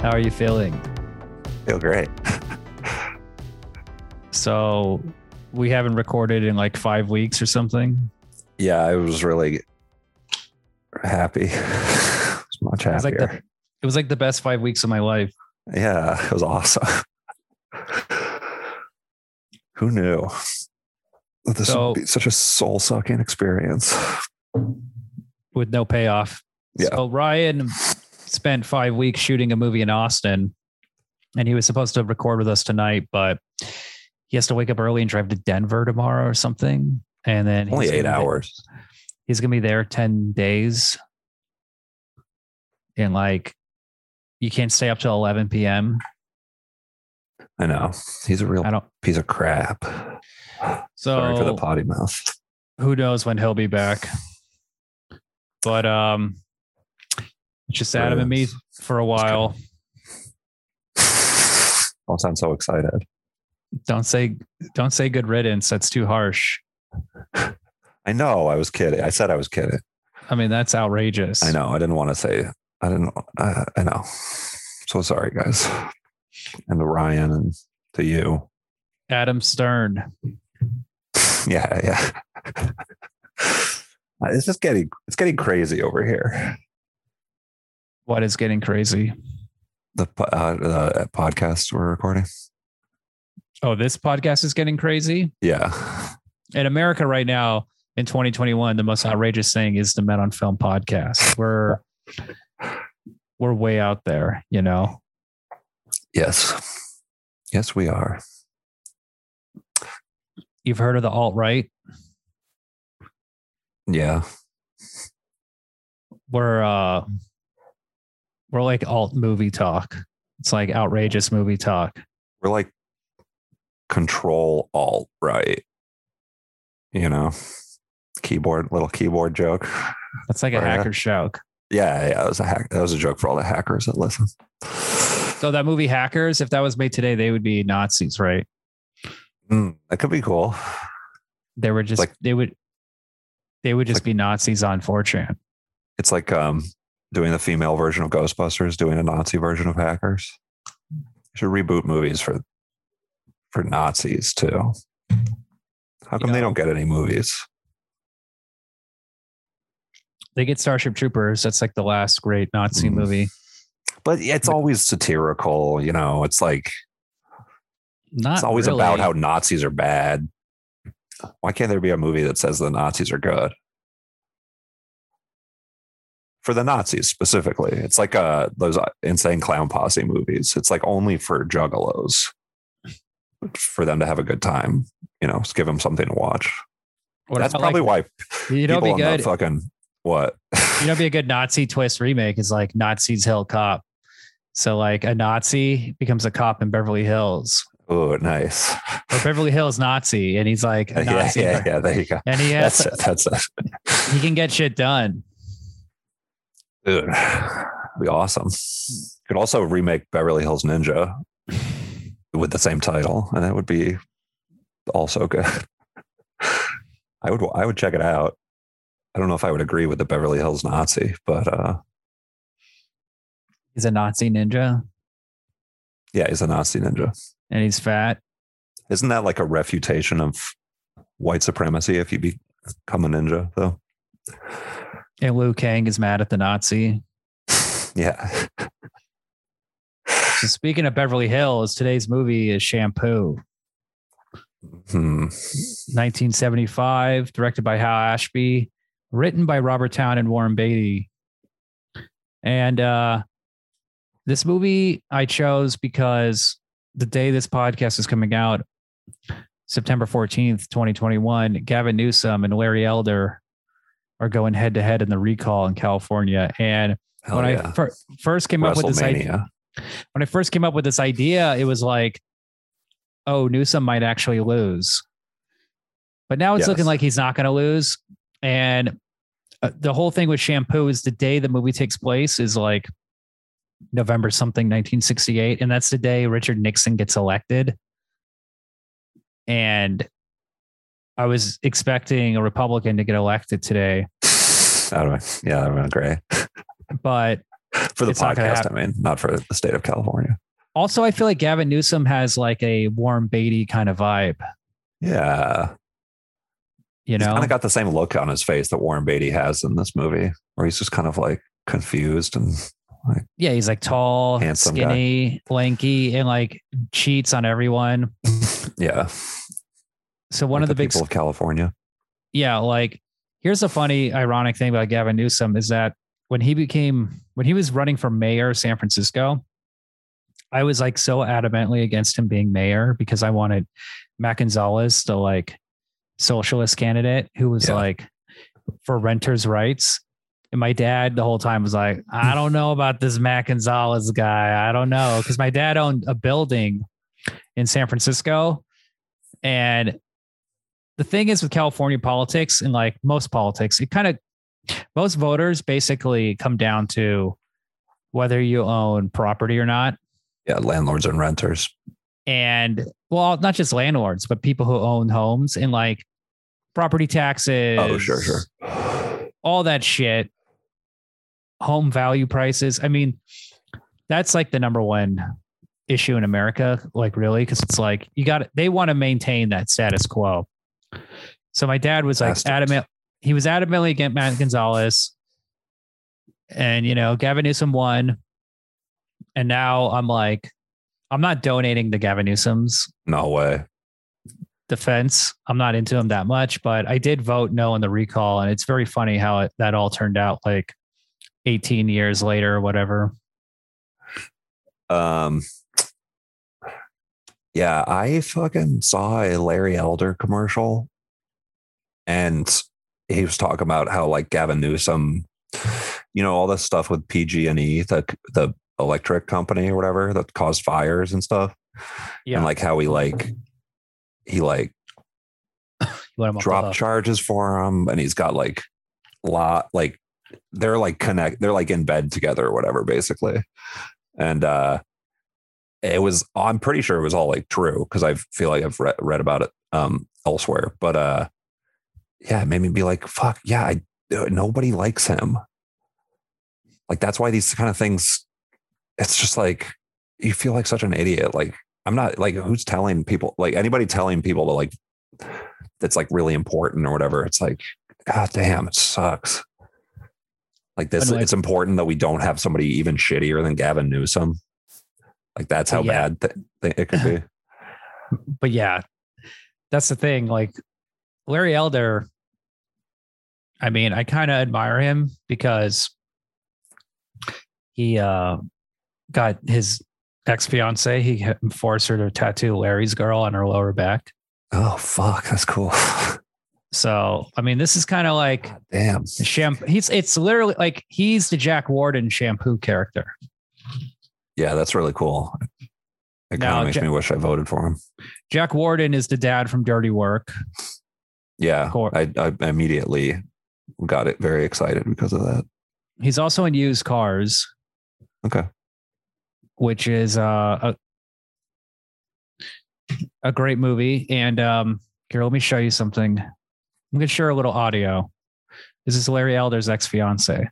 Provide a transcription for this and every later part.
How are you feeling? Feel great. So we haven't recorded in like five weeks or something. Yeah, I was really happy. Was much It was like happier. the, it was like the best five weeks of my life. yeah, it was awesome. Who knew that this So- would be such a soul sucking experience? with no payoff. Yeah. So Ryan spent five weeks shooting a movie in Austin, and he was supposed to record with us tonight, but he has to wake up early and drive to Denver tomorrow or something. And then Only he's eight gonna be- hours. He's gonna be there ten days, and like you can't stay up till eleven p.m. I know. He's a real I don't. piece of crap. So Sorry for the potty mouth. who knows when he'll be back? But um, it's just Adam and me for a while. Don't sound so excited. Don't say don't say good riddance. That's too harsh. I know. I was kidding. I said I was kidding. I mean, that's outrageous. I know. I didn't want to say. I didn't. Uh, I know. So sorry, guys, and to Ryan and to you. Adam Stern. Yeah, yeah. It's just getting. It's getting crazy over here. What is getting crazy? The uh, the podcast we're recording. Oh, this podcast is getting crazy. Yeah, In America right now, in 2021, the most outrageous thing is the Men on Film podcast. We're we're way out there, you know. yes, yes, we are. You've heard of the alt right? Yeah, We're uh we're like alt movie talk. It's like outrageous movie talk. we're like control alt right. You know, keyboard little keyboard joke. That's like a Oh, yeah. hacker joke. Yeah, yeah, that was a hack. That was a joke for all the hackers that listen. So that movie Hackers, if that was made today, they would be Nazis, right? Mm, that could be cool. They were just Like- they would they would just like- be Nazis on 4chan. It's like um, doing the female version of Ghostbusters, doing a Nazi version of Hackers. You should reboot movies for for Nazis too. How come they know- don't get any movies? They get Starship Troopers. That's like the last great Nazi Mhm. movie. But it's always satirical, you know. It's like Not it's always really. about how Nazis are bad. Why can't there be a movie that says the Nazis are good? For the Nazis specifically, it's like uh those insane clown posse movies. It's like only for juggalos, for them to have a good time. You know, just give them something to watch. What That's probably like, why you know people be good. fucking what? you know be a good Nazi twist remake is like Nazis Hill Cop. So like a Nazi becomes a cop in Beverly Hills. oh, nice. Or Beverly Hills Nazi and he's like a Yeah, yeah, yeah. There you go. And he has That's it. That's it. he can get shit done. Dude, be awesome. Could also remake Beverly Hills Ninja with the same title, and that would be also good. I would I would check it out. I don't know if I would agree with the Beverly Hills Nazi, but uh, He's a Nazi ninja yeah, he's a Nazi ninja. and he's fat. Isn't that like a refutation of white supremacy if you become a ninja, though? And Liu Kang is mad at the Nazi. Yeah. So speaking of Beverly Hills, today's movie is Shampoo. Hmm. 1975, directed by Hal Ashby, written by Robert Towne and Warren Beatty. And uh, this movie I chose because the day this podcast is coming out, September 14th, 2021, Gavin Newsom and Larry Elder are going head to head in the recall in California. And Hell when I fir- first came up with this idea, when I first came up with this idea, it was like, oh, Newsom might actually lose. But now it's Yes. looking like he's not going to lose. And uh, the whole thing with Shampoo is the day the movie takes place is like November something, 1968. And that's the day Richard Nixon gets elected. And I was expecting a Republican to get elected today, That would- yeah, be great. but for the gonna podcast. I mean, not for the state of California. Also, I feel like Gavin Newsom has like a Warren Beatty kind of vibe. Yeah, You know, kind of got the same look on his face that Warren Beatty has in this movie, where he's just kind of like confused and like, yeah, he's like tall, Handsome guy. skinny, lanky, and like cheats on everyone. yeah. So one like of the, big people of California. yeah, like here's a funny, ironic thing about Gavin Newsom is that when he became when he was running for mayor of San Francisco, I was like so adamantly against him being mayor because I wanted Matt Gonzalez, the like socialist candidate who was Yeah. like for renters' rights. And my dad the whole time was like, I don't know about this Matt Gonzalez guy. I don't know. Cause my dad owned a building in San Francisco. And the thing is with California politics and like most politics, it kind of most voters basically come down to whether you own property or not. Yeah, landlords and renters. And well, not just landlords, but people who own homes and like property taxes. Oh, sure, sure. All that shit. Home value prices. I mean, that's like the number one issue in America, like really, because it's like you got they want to maintain that status quo. So my dad was like Bastards. adamant. He was adamantly against Matt Gonzalez, and you know Gavin Newsom won, and now I'm like, I'm not donating to Gavin Newsom's No way. defense. I'm not into him that much, but I did vote no on the recall, and it's very funny how it, that all turned out like 18 years later or whatever. Um, yeah, I fucking saw a Larry Elder commercial, and he was talking about how like Gavin Newsom, you know, all this stuff with PG and E, the the electric company or whatever that caused fires and stuff, Yeah, and like how he like he like let him off the drop charges for him, and he's got like lot like they're like connect they're like in bed together or whatever basically. And uh it was i'm pretty sure it was all like true because i feel like i've read, read about it um elsewhere but uh yeah it made me be like fuck yeah I, uh, nobody likes him. Like that's why these kind of things it's just like you feel like such an idiot like i'm not like who's telling people like anybody telling people to like that's like really important or whatever it's like god damn it sucks. Like this like- it's important that we don't have somebody even shittier than gavin newsom like that's how Yeah. bad th- th- it could be but yeah, that's the thing. Like Larry Elder, I mean, I kind of admire him because he uh, got his ex fiance. He forced her to tattoo Larry's girl on her lower back. oh fuck that's cool So, I mean, this is kind of like God damn shampoo. He's it's literally like he's the Jack Warden shampoo character. Yeah that's really cool it kind of makes Ja- me wish i voted for him Jack Warden is the dad from Dirty Work. yeah I, I immediately got it very excited because of that He's also in Used Cars. Okay. Which is uh, a a great movie. And um, here, let me show you something. I'm gonna share a little audio. This is Larry Elder's ex fiance.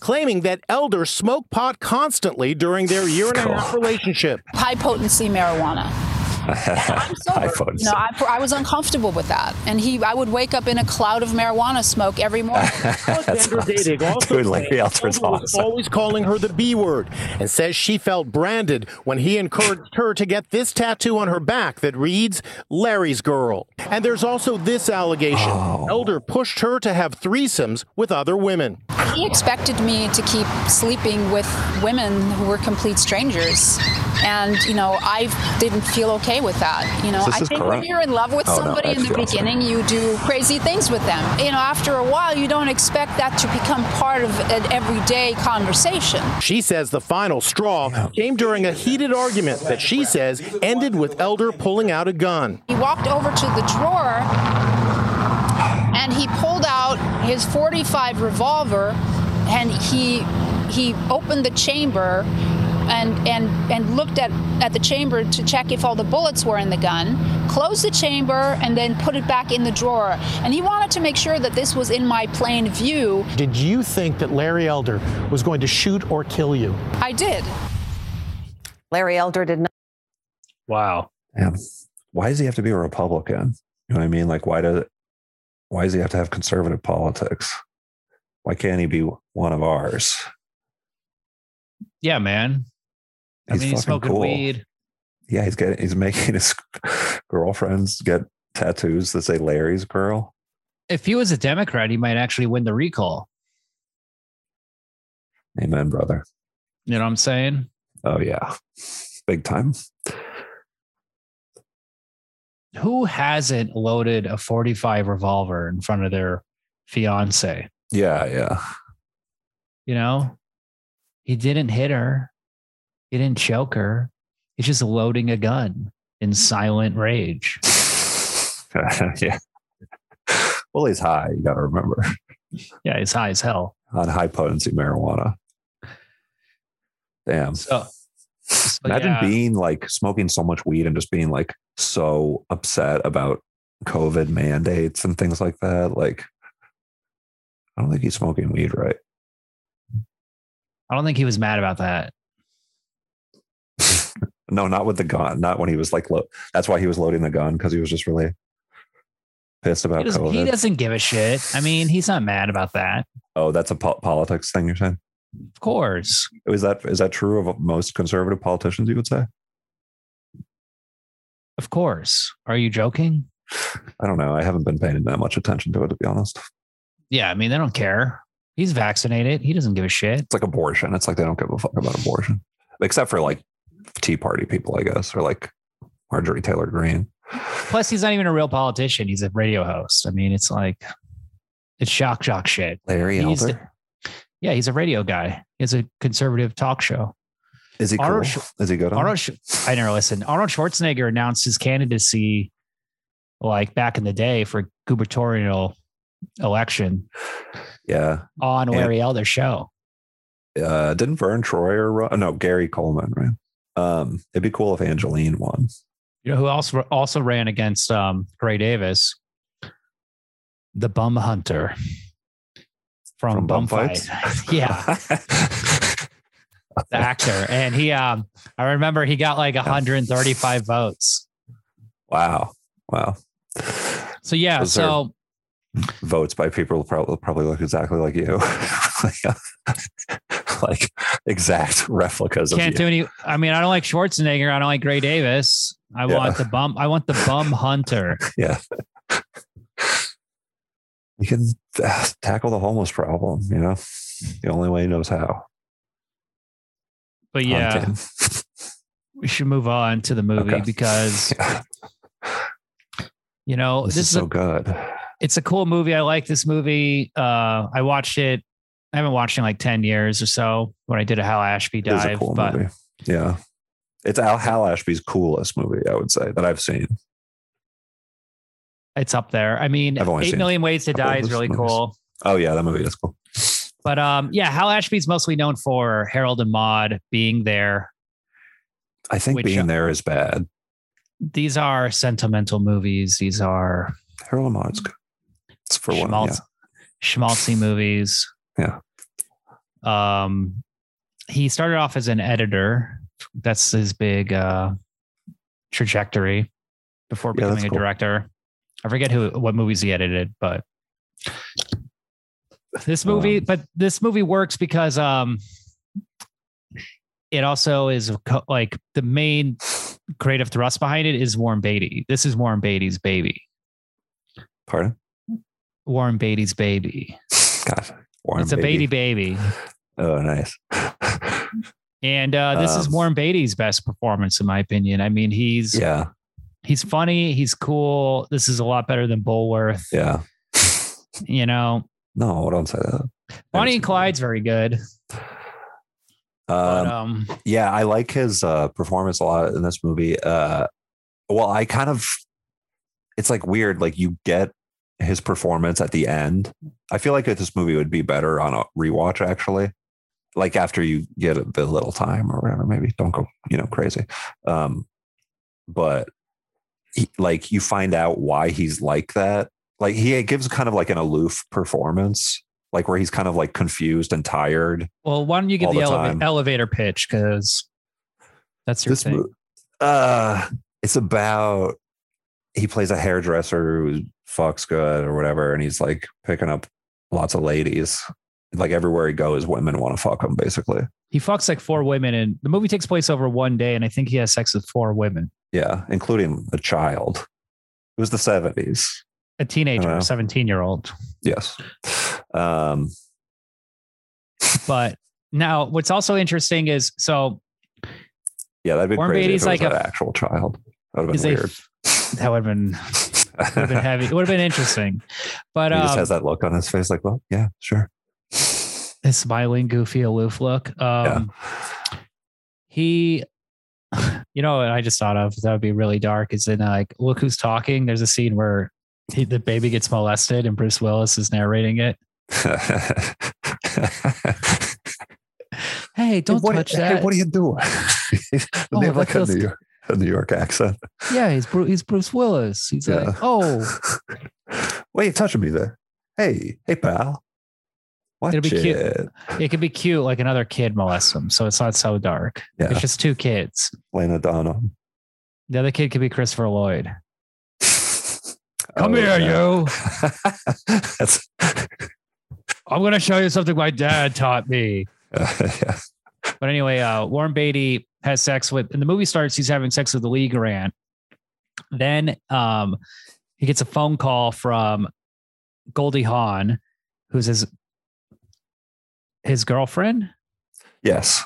Claiming that elders smoke pot constantly during their year and a half relationship. high potency marijuana. I'm sober. iPhones. You know, I, I was uncomfortable with that, and he, I would wake up in a cloud of marijuana smoke every morning. That's Alexandra awesome. Datig also Dude, Larry claims was awesome. always calling her the B word and says she felt branded when he encouraged her to get this tattoo on her back that reads Larry's girl. And there's also this allegation. Oh. Elder pushed her to have threesomes with other women. he expected me to keep sleeping with women who were complete strangers, and you know, I didn't feel okay with that. You know, This I is think when you're in love with Oh, no, somebody in that's the awesome. beginning, you do crazy things with them. You know, after a while, you don't expect that to become part of an everyday conversation. She says the final straw came during a heated argument that she says ended with Elder pulling out a gun. He walked over to the drawer and he pulled out his 45 revolver and he he opened the chamber and and and looked at at the chamber to check if all the bullets were in the gun, closed the chamber, and then put it back in the drawer. And he wanted to make sure that this was in my plain view. Did you think that Larry Elder was going to shoot or kill you? I did. Larry Elder did not. Wow. Yeah. Why does he have to be a Republican? You know what I mean? Like, why does why does he have to have conservative politics? Why can't he be one of ours? Yeah, man. I He's mean, he's fucking smoking cool. weed. Yeah, he's getting he's making his girlfriends get tattoos that say Larry's girl. If he was a Democrat, he might actually win the recall. Amen, brother. You know what I'm saying? Oh yeah. Big time. Who hasn't loaded a 45 revolver in front of their fiance? Yeah, yeah. You know, he didn't hit her, he didn't choke her. He's just loading a gun in silent rage. yeah. Well, he's high, you gotta remember. Yeah, he's high as hell. On high potency marijuana. Damn. So, so Imagine yeah. being like smoking so much weed and just being like so upset about COVID mandates and things like that. Like, I don't think he's smoking weed right. I don't think he was mad about that. No, not with the gun. Not when he was like, lo- that's why he was loading the gun because he was just really pissed about doesn't, COVID. he doesn't give a shit. I mean, he's not mad about that. oh, that's a po- politics thing you're saying. Of course. Is that is that true of most conservative politicians? You would say. Of course. Are you joking? I don't know. I haven't been paying that much attention to it to be honest. Yeah, I mean, they don't care. He's vaccinated. He doesn't give a shit. It's like abortion. It's like they don't give a fuck about abortion, except for like Tea Party people, I guess, or like Marjorie Taylor Greene. Plus, he's not even a real politician. He's a radio host. I mean, it's like, it's shock shock shit. Larry He's Elder. Yeah, he's a radio guy. He's a conservative talk show. Is he cool? Arnold Sch- Is he good? On Arnold, I never listened. Arnold Schwarzenegger announced his candidacy like back in the day for gubernatorial election Yeah. on And- Larry Elder's show. Uh, didn't Vern Troyer run? No, Gary Coleman, right? Um, it'd be cool if Angelyne won. You know who also also ran against um, Gray Davis? The Bum Hunter from, From Bum Fight. yeah, the actor, and he. Um, I remember he got like 135 votes. wow. Wow. So yeah, Those so Votes by people probably probably look exactly like you. like, exact replicas of can't of do any. I mean, I don't like Schwarzenegger. I don't like Gray Davis. I Yeah. want the bum. I want the Bum Hunter. Yeah. You can uh, tackle the homeless problem, you know, the only way he knows how. But yeah, we should move on to the movie Okay. because Yeah. you know this, this, is is a so good. it's a cool movie. I like this movie. Uh, I watched it. I haven't watched in like 10 years or so when I did a Hal Ashby It is a dive, cool but movie. Yeah. It's Al Hal Ashby's coolest movie, I would say, that I've seen. it's up there. I mean, I've only 8 seen Million Ways to Die is really movies. cool. Oh yeah, that movie is cool. But um, yeah, Hal Ashby's mostly known for Harold and Maude being there. I think Which, being there is bad. These are sentimental movies. These are Harold and Maude's good. It's for one. schmaltz, schmaltzy movies. Yeah. Um, he started off as an editor. That's his big uh, trajectory before Yeah, becoming a cool. director. I forget who what movies he edited, but this movie, Um, but this movie works because um, it also is like the main creative thrust behind it is Warren Beatty. This is Warren Beatty's baby. Pardon? Warren Beatty's baby. God. Warren it's a Beatty. Baby. Oh, nice. And uh, this is Um, Warren Beatty's best performance, in my opinion. I mean, he's yeah. he's funny, he's cool. This is a lot better than Bulworth. Yeah. You know, No, don't say that. Bonnie and Clyde's very good. But, Um, um, yeah, I like his uh, performance a lot in this movie. Uh, well, I kind of, it's like weird. Like you get his performance at the end. I feel like this movie would be better on a rewatch, actually. like after you get a bit little time or whatever, maybe don't go, you know, crazy. Um, but he, like you find out why he's like that. Like he gives kind of like an aloof performance, like where he's kind of like confused and tired. Well, why don't you get the, the eleva- elevator pitch? Because that's your This thing. mo- uh it's about he plays a hairdresser who fucks good or whatever, and he's like picking up lots of ladies. Like everywhere he goes, women want to fuck him, basically. he fucks like four women, and the movie takes place over one day, and I think he has sex with four women. Yeah, including a child. It was the 70s. A teenager, a 17 year old. Yes. Um, But now, what's also interesting is so yeah, that'd be Warren crazy Beatty's if it was like an actual child. That would have a been weird. that would have been would have been heavy. It would have been interesting. But he just um, has that look on his face, like, well, yeah, sure. his smiling, goofy, aloof look. Um, He, you know, what I just thought of that would be really dark. Is in like, look who's talking. There's a scene where he, the baby gets molested, and Bruce Willis is narrating it. Hey, don't what, touch hey, that. what are you doing? they Oh, have that like a feels- New, York, a New York accent. yeah, he's Bruce, he's Bruce Willis. He's Yeah. like, oh, Why are you touching me there? Hey, hey, pal. Watch It'll be cute. it. it could be cute, like another kid molests him, so it's not so dark. Yeah. It's just two kids. Lena Dunham. The other kid could be Christopher Lloyd. Come Oh, here, yeah. you. That's I'm gonna show you something my dad taught me. yeah. But anyway, uh, Warren Beatty has sex with, and the movie starts. He's having sex with the Lee Grant. Then um, he gets a phone call from Goldie Hawn, who's his his girlfriend. Yes.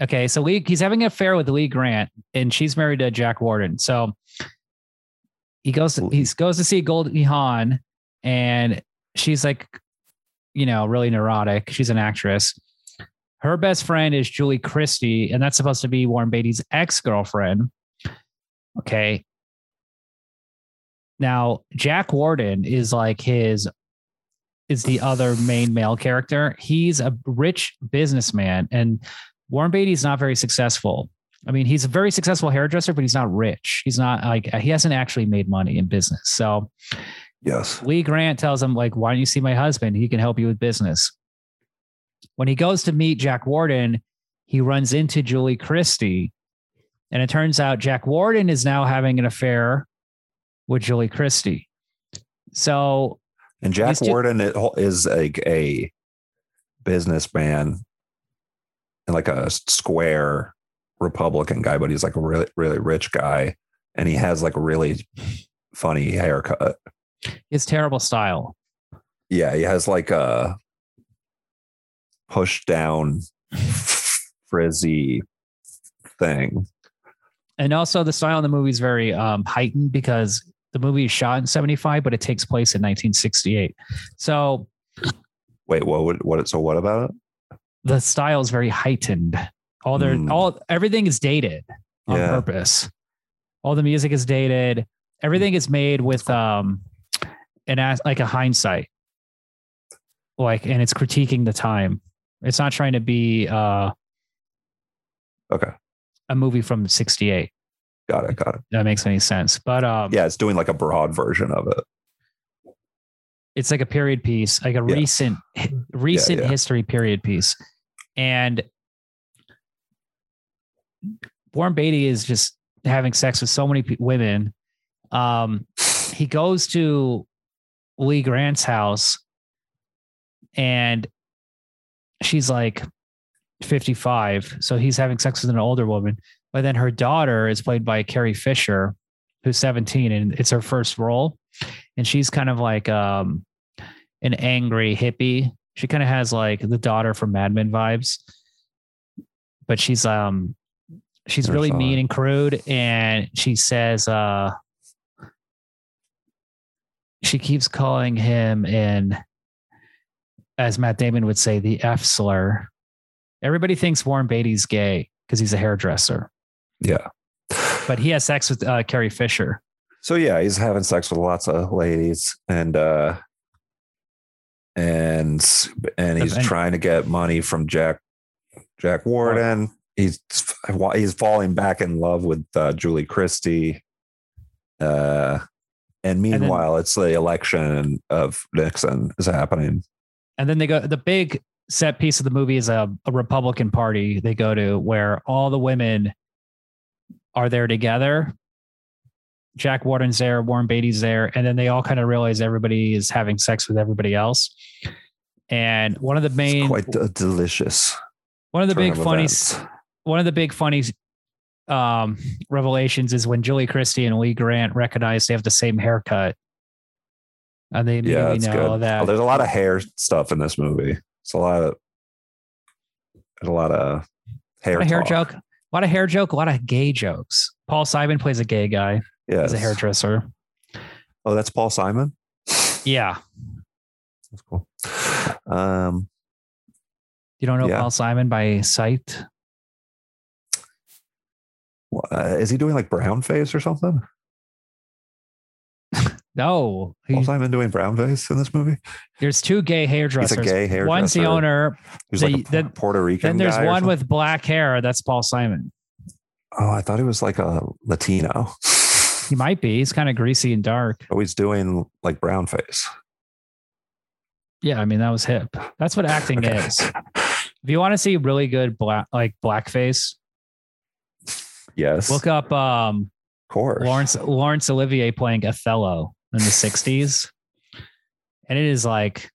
Okay, so Lee, he's having an affair with Lee Grant, and she's married to Jack Warden. So he goes to, he goes to see Goldie Hawn, and she's like, you know, really neurotic. She's an actress. Her best friend is Julie Christie, and that's supposed to be Warren Beatty's ex girlfriend. Okay. Now Jack Warden is like his is the other main male character. He's a rich businessman, and Warren Beatty's not very successful. I mean, he's a very successful hairdresser, but he's not rich. He's not like he hasn't actually made money in business. So Yes. Lee Grant tells him, like, why don't you see my husband? He can help you with business. When he goes to meet Jack Warden, he runs into Julie Christie. And it turns out Jack Warden is now having an affair with Julie Christie. So And Jack two- Warden is like a businessman and like a square Republican guy, but he's like a really, really rich guy. And he has like a really funny haircut. his terrible style. Yeah, he has like a pushed down frizzy thing. And also the style in the movie is very um, heightened because the movie is shot in 75, but it takes place in 1968. So Wait, what would what so what about it? the style is very heightened. All their Mm. all everything is dated on Yeah. purpose. All the music is dated. Everything is made with um an as like a hindsight. Like and it's critiquing the time. It's not trying to be uh Okay. a movie from 68. Got it. Got it. That makes any sense. But um Yeah, it's doing like a broad version of it. it's like a period piece, like a Yeah. recent recent yeah. history period piece. And Warren Beatty is just having sex with so many women. Um, he goes to Lee Grant's house and she's like 55. So he's having sex with an older woman. But then her daughter is played by Carrie Fisher, who's 17, and it's her first role. And she's kind of like um, an angry hippie. She kind of has like the daughter from Mad Men vibes. But she's um she's Never really mean it. and crude. And she says uh she keeps calling him in as Matt Damon would say, the F slur. Everybody thinks Warren Beatty's gay because he's a hairdresser, Yeah. but he has sex with uh, Carrie Fisher. So yeah, he's having sex with lots of ladies and uh and and he's And- trying to get money from Jack Jack Warden. He's he's falling back in love with uh, Julie Christie. Uh, and meanwhile, it's the election of Nixon is happening. And then they go. The big set piece of the movie is a, a Republican Party they go to where all the women are there together. Jack Warden's there, Warren Beatty's there, and then they all kind of realize everybody is having sex with everybody else. And one of the main, It's quite delicious. one of the big of funny, events. one of the big funny um, revelations is when Julie Christie and Lee Grant recognize they have the same haircut, and they Yeah, it's know good. that. Oh, there's a lot of hair stuff in this movie. It's a lot of a lot of hair. a hair joke, a lot of hair joke, a lot of gay jokes. Paul Simon plays a gay guy Yeah, as a hairdresser. Oh, that's Paul Simon. Yeah, That's cool. Um, you don't know Yeah. Paul Simon by sight. uh, is he doing like brown face or something? No, Paul he, Simon doing brown face in this movie? there's two gay hairdressers. He's a gay hairdresser. One's the owner. He's The- like a then- Puerto Rican. Then there's one with black hair. That's Paul Simon. Oh, I thought he was like a Latino. He might be. He's kind of greasy and dark. Oh, he's doing like brown face. Yeah, I mean that was hip. That's what acting Okay. is. If you want to see really good black like blackface, Yes, look up um of course. Lawrence Laurence Olivier playing Othello in the 60s. And it is like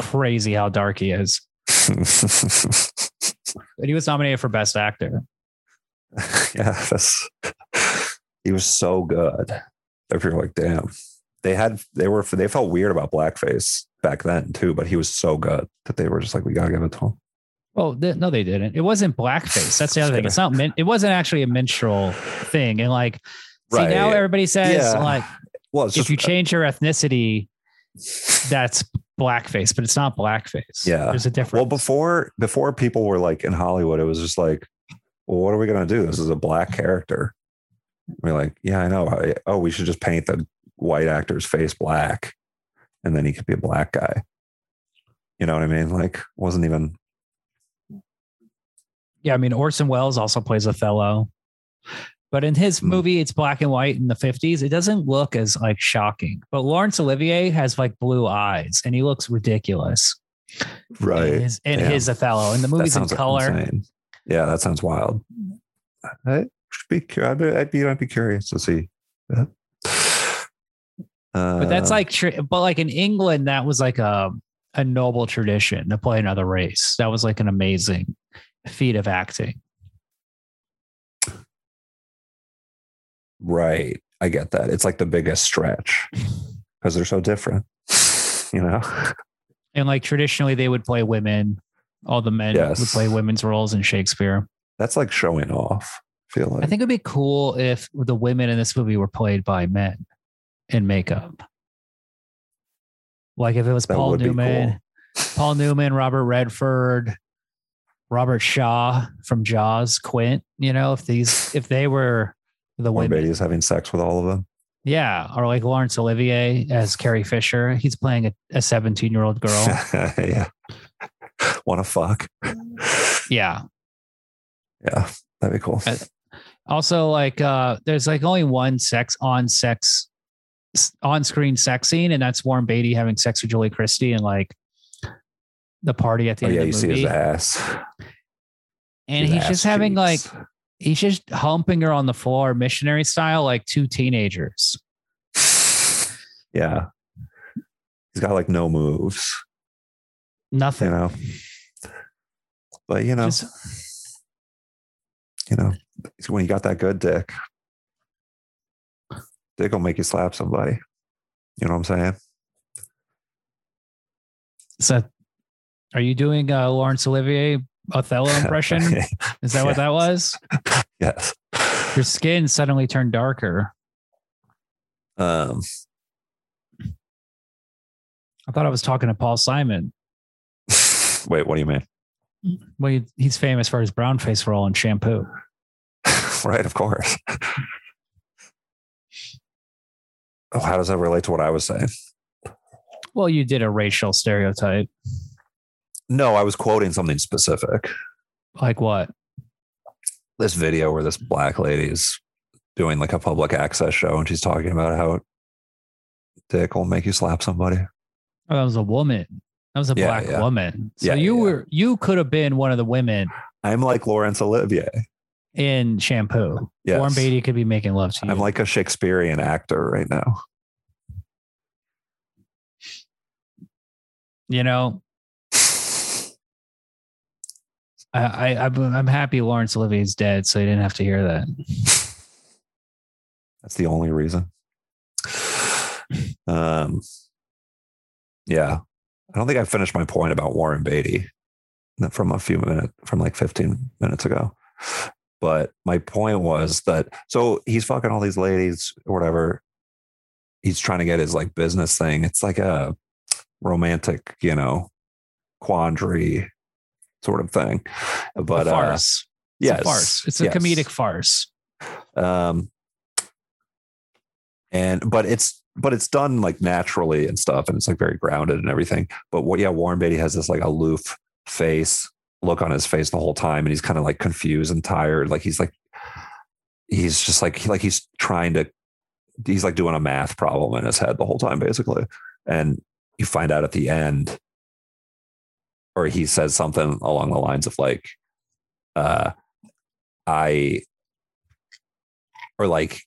crazy how dark he is. and he was nominated for best actor. yeah, that's he was so good. You're like, damn, they had they were they felt weird about blackface back then too, but he was so good that they were just like, we gotta give it to him. Well, th- no, they didn't. It wasn't blackface. That's the other thing. It's not. Min- it wasn't actually a minstrel thing. And like, see now everybody says Yeah. like, Well, if just you uh, change your ethnicity, that's blackface, but it's not blackface. Yeah. there's a difference. well before before people were like in Hollywood, it was just like, well, what are we gonna do? This is a black character. We're like, yeah, I know. Oh, we should just paint the white actor's face black, and then he could be a black guy. You know what I mean? Like, wasn't even Yeah, I mean Orson Welles also plays Othello. But in his Hmm. movie, it's black and white in the 50s. It doesn't look as like shocking. But Laurence Olivier has like blue eyes and he looks ridiculous. right. In his, in Damn. his Othello. And the movie's in color. insane. Yeah, that sounds wild. I should be. I'd be. I'd be, I'd be curious to see. that. But that's Uh, like but like in England, that was like a a noble tradition to play another race. That was like an amazing feat of acting. Right. I get that. It's like the biggest stretch because they're so different. You know. And like traditionally they would play women. All the men would play women's roles in Shakespeare. That's like showing off. I feel like. I think it'd be cool if the women in this movie were played by men in makeup. Like if it was That Paul Newman, Paul Newman, Robert Redford, Robert Shaw from Jaws, Quint, you know, if these if they were the women. Beatty is having sex with all of them. Yeah. Or like Laurence Olivier as Carrie Fisher. He's playing a, a 17 year old girl. yeah. Want to fuck? yeah. Yeah, that'd be cool. Uh, Also, like uh there's like only one sex on sex on screen sex scene, and that's Warren Beatty having sex with Julie Christie and like the party at the Oh end yeah, of you the see movie. his ass. and His he's ass just having like cheeks. He's just humping her on the floor, missionary style, like two teenagers. Yeah. He's got like no moves, Nothing. you know. But you know, Just- you know, when you got that good dick, dick will make you slap somebody. You know what I'm saying? so are you doing uh Laurence Olivier Othello impression? Is that what that was? yes. Your skin suddenly turned darker. Um, I thought I was talking to Paul Simon. wait, what do you mean? Well, he's famous for his brown face role in Shampoo. right, of course. oh, how does that relate to what I was saying? Well, you did a racial stereotype. No, I was quoting something specific. Like what? This video where this black lady is doing like a public access show and she's talking about how dick will make you slap somebody. Oh, that was a woman. That was a Yeah, black yeah. woman. So Yeah, you were you could have been one of the women I'm like Laurence Olivier. in shampoo. Yes. Warren Beatty could be making love to you. I'm like a Shakespearean actor right now. you know, I, I I'm, happy Laurence Olivier's dead, so you didn't have to hear that. That's the only reason. Um, yeah, I don't think I finished my point about Warren Beatty from a few minutes, from like 15 minutes ago. But my point was that so he's fucking all these ladies or whatever. He's trying to get his like business thing. It's like a romantic, you know, quandary sort of thing. But a uh, farce. It's yes, a farce. It's a yes. comedic farce. um and but it's but it's done like naturally and stuff and it's like very grounded and everything but what yeah warren beatty has this like aloof face look on his face the whole time and he's kind of like confused and tired like he's like he's just like like he's trying to he's like doing a math problem in his head the whole time basically and you find out at the end or he says something along the lines of like uh i or like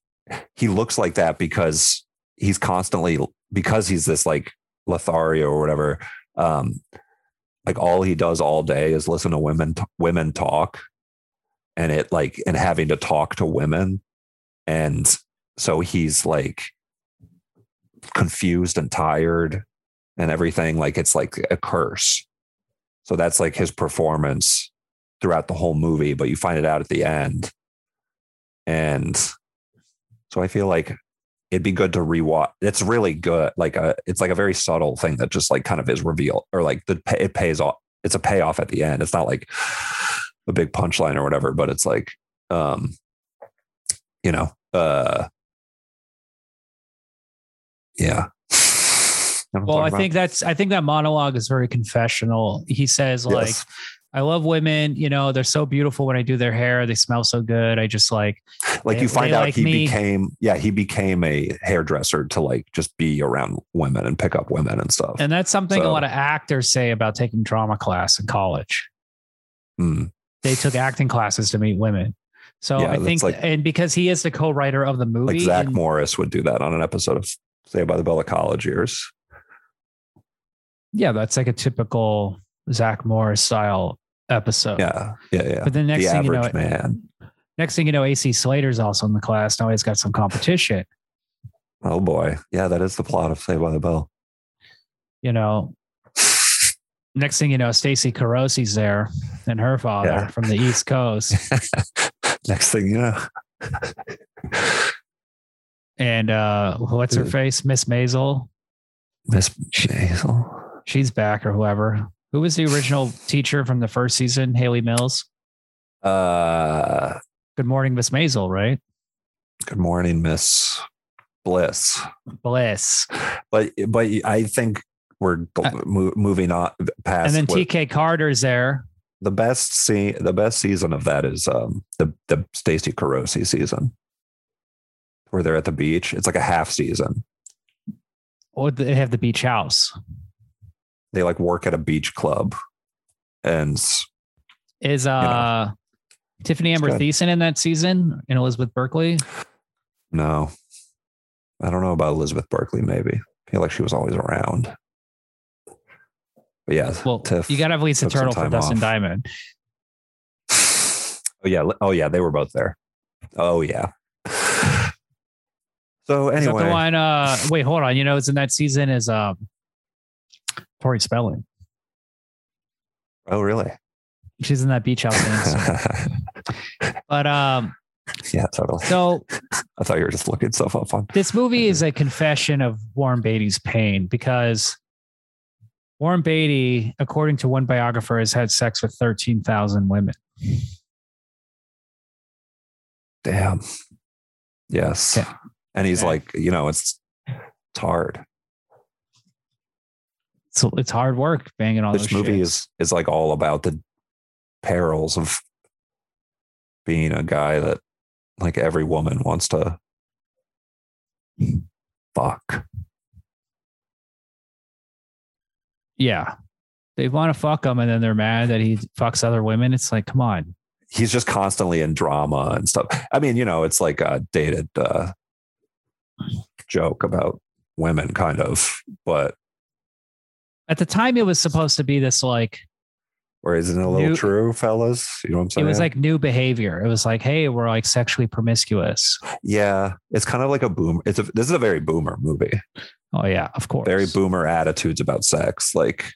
he looks like that because he's constantly because he's this like Lothario or whatever. Um, like all he does all day is listen to women women talk, and it like and having to talk to women, and so he's like confused and tired and everything. Like it's like a curse. So that's like his performance throughout the whole movie, but you find it out at the end. And so I feel like it'd be good to rewatch. It's really good. Like a, it's like a very subtle thing that just like kind of is revealed or like the it pays off. It's a payoff at the end. It's not like a big punchline or whatever, but it's like, um, you know, uh, yeah. You know what I'm Well, I think that's I think that monologue is very confessional. He says like Yes. I love women, you know, they're so beautiful when I do their hair, they smell so good. I just like like they- you find out like he me. became yeah he became a hairdresser to like just be around women and pick up women and stuff and that's something a lot of actors say about taking drama class in college. Mm. They took acting classes to meet women. So Yeah, I think like- and because he is the co-writer of the movie like zach and- morris would do that on an episode of Saved by the Bell of college years yeah, that's like a typical Zack Morris style episode. yeah yeah yeah But then next the thing you know, man next thing you know, AC Slater's also in the class. Now he's got some competition. oh boy yeah that is the plot of Saved by the Bell You know, next thing you know, Stacey Carosi's there and her father Yeah. from the East Coast. next thing you know and uh what's her face? Miss Maisel. miss Hazel. She's back or whoever. Who was the original teacher from the first season? Hayley Mills. uh Good morning, Miss Maisel, right? good morning miss bliss Bliss. but but i think we're Uh, mo- moving on past And then TK Carter's there. the best scene the best season of that is um the the Stacey Carosi season where they're at the beach it's like a half season Or they have the beach house. They like work at a beach club and Is uh Tiffany Amber. Thiessen in that season and Elizabeth Berkley? no i don't know about elizabeth berkley maybe I feel like she was always around but yeah Well, Tiff you got to have Lisa Turtle for Dustin off. Diamond. oh yeah oh yeah they were both there oh yeah so anyway the one? Uh, wait, hold on. You know, it's in that season is um, Tori Spelling. oh really She's in that beach house. dance. but um, yeah totally so i thought you were just looking stuff up on this movie is a confession of Warren Beatty's pain because Warren Beatty, according to one biographer, has had sex with thirteen thousand women. Damn. Yes. Yeah. And he's Yeah. like, you know, it's it's hard. So it's hard work banging all this movie shits. is is like all about the perils of being a guy that like every woman wants to fuck. Yeah. They want to fuck him and then they're mad that he fucks other women. It's like, come on. He's just constantly in drama and stuff. I mean, you know, it's like a dated uh, joke about women, kind of, but At the time, it was supposed to be this like, or isn't it a little New- true, fellas? You know what I'm saying? it was like new behavior. It was like, hey, we're like sexually promiscuous. yeah, it's kind of like a boom. It's a this is a very boomer movie. Oh, yeah, of course. very boomer attitudes about sex like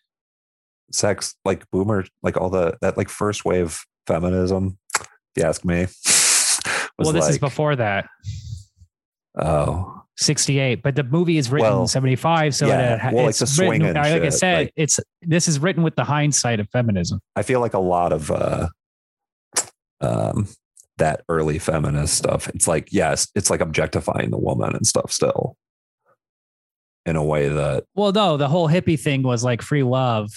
sex like boomer like all the that like first wave feminism if you ask me Well, this is before that, oh 68, but the movie is written Well, in 75. So yeah, it, well, like it's the written, swinging like I said, like- it's this is written with the hindsight of feminism. i feel like a lot of uh um that early feminist stuff it's like yes it's like objectifying the woman and stuff still in a way that Well, no, the whole hippie thing was like free love.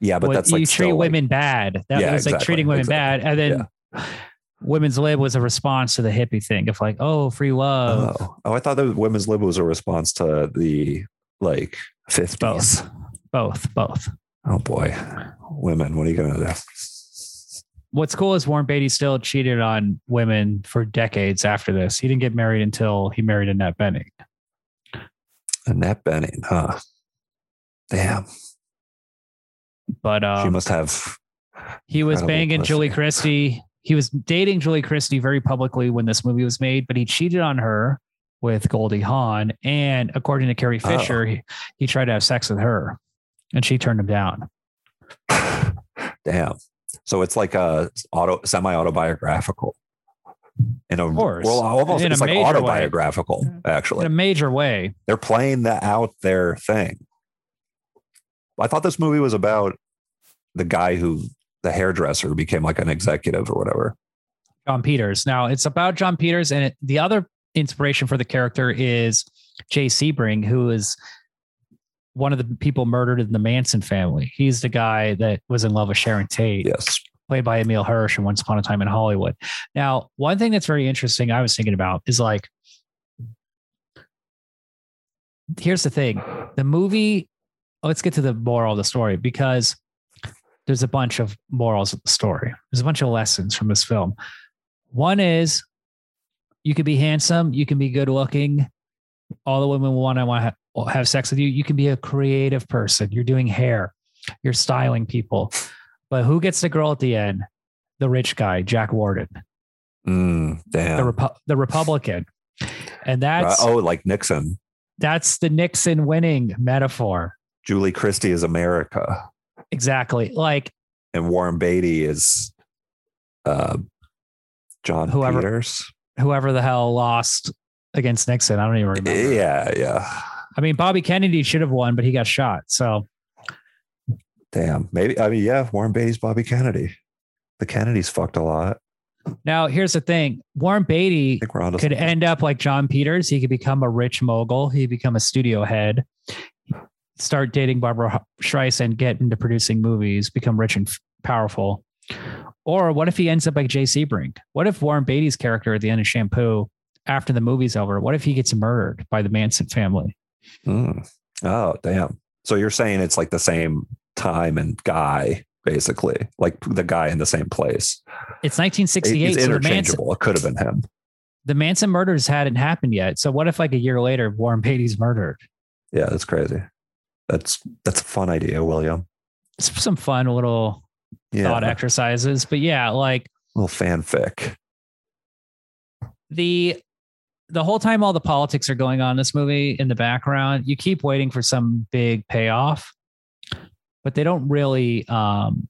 yeah but Well, that's like you treat like- women bad. That Yeah, was like treating women exactly. bad. And then women's lib was a response to the hippie thing of like, oh, free love. oh, oh i thought that women's lib was a response to the like 50s both, both, both. Oh boy, women! What are you gonna do? What's cool is Warren Beatty still cheated on women for decades after this. He didn't get married until he married Annette Bening. Annette Bening, huh? Damn, But she um, must have. he was banging Julie. Christie. He was dating Julie Christie very publicly when this movie was made, but he cheated on her with Goldie Hawn. And according to Carrie Oh. Fisher, he, he tried to have sex with her and she turned him down. Damn. So it's like a auto semi autobiographical. In a course. well, almost In a it's like autobiographical, way. autobiographical. Mm-hmm. In a major way. they're playing the out their thing. I thought this movie was about the guy who the hairdresser who became like an executive or whatever. Jon Peters. Now it's about Jon Peters, and it, the other inspiration for the character is Jay Sebring, who is one of the people murdered in the Manson family. He's the guy that was in love with Sharon Tate, Yes. played by Emile Hirsch in Once Upon a Time in Hollywood. Now, one thing that's very interesting, I was thinking about is like, here's the thing the movie, let's get to the moral of the story because there's a bunch of morals of the story. There's a bunch of lessons from this film. One is you can be handsome, you can be good looking. All the women want to want to have sex with you. You can be a creative person. You're doing hair, you're styling people. But who gets the girl at the end? The rich guy, Jack Warden, Mm, the damn. Repu- the Republican, and that's oh, like Nixon. that's the Nixon winning metaphor. Julie Christie is America. Exactly. Like and Warren Beatty is uh, Jon Whoever- Peters. whoever the hell lost against Nixon, I don't even remember. Yeah, yeah. I mean, Bobby Kennedy should have won, but he got shot. So Damn. Maybe. I mean, yeah. Warren Beatty's Bobby Kennedy. The Kennedys fucked a lot. now here's the thing: Warren Beatty think we're on to could end up like Jon Peters. He could become a rich mogul. He become a studio head, start dating Barbra Streisand, get into producing movies, become rich and f- powerful. Or what if he ends up like Jay Sebring? What if Warren Beatty's character at the end of Shampoo, after the movie's over, what if he gets murdered by the Manson family? Mm. Oh, damn. So you're saying it's like the same time and guy, basically, like the guy in the same place. It's 1968. It's so the Manson, interchangeable. It could have been him. the Manson murders hadn't happened yet. So what if like a year later, Warren Beatty's murdered? Yeah, that's crazy. That's that's a fun idea, William. Some fun little Yeah, thought exercises. But yeah, like little fanfic. the the whole time all the politics are going on in this movie in the background, you keep waiting for some big payoff, but they don't really um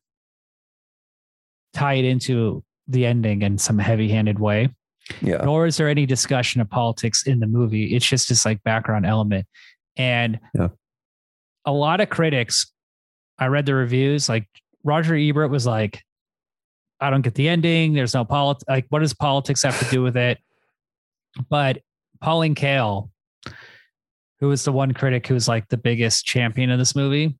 tie it into the ending in some heavy-handed way. Yeah, nor is there any discussion of politics in the movie. It's just this like background element. And Yeah. A lot of critics, I read the reviews, like Roger Ebert was like, I don't get the ending. There's no politics. Like, what does politics have to do with it? But Pauline Kael, who was the one critic who was like the biggest champion of this movie,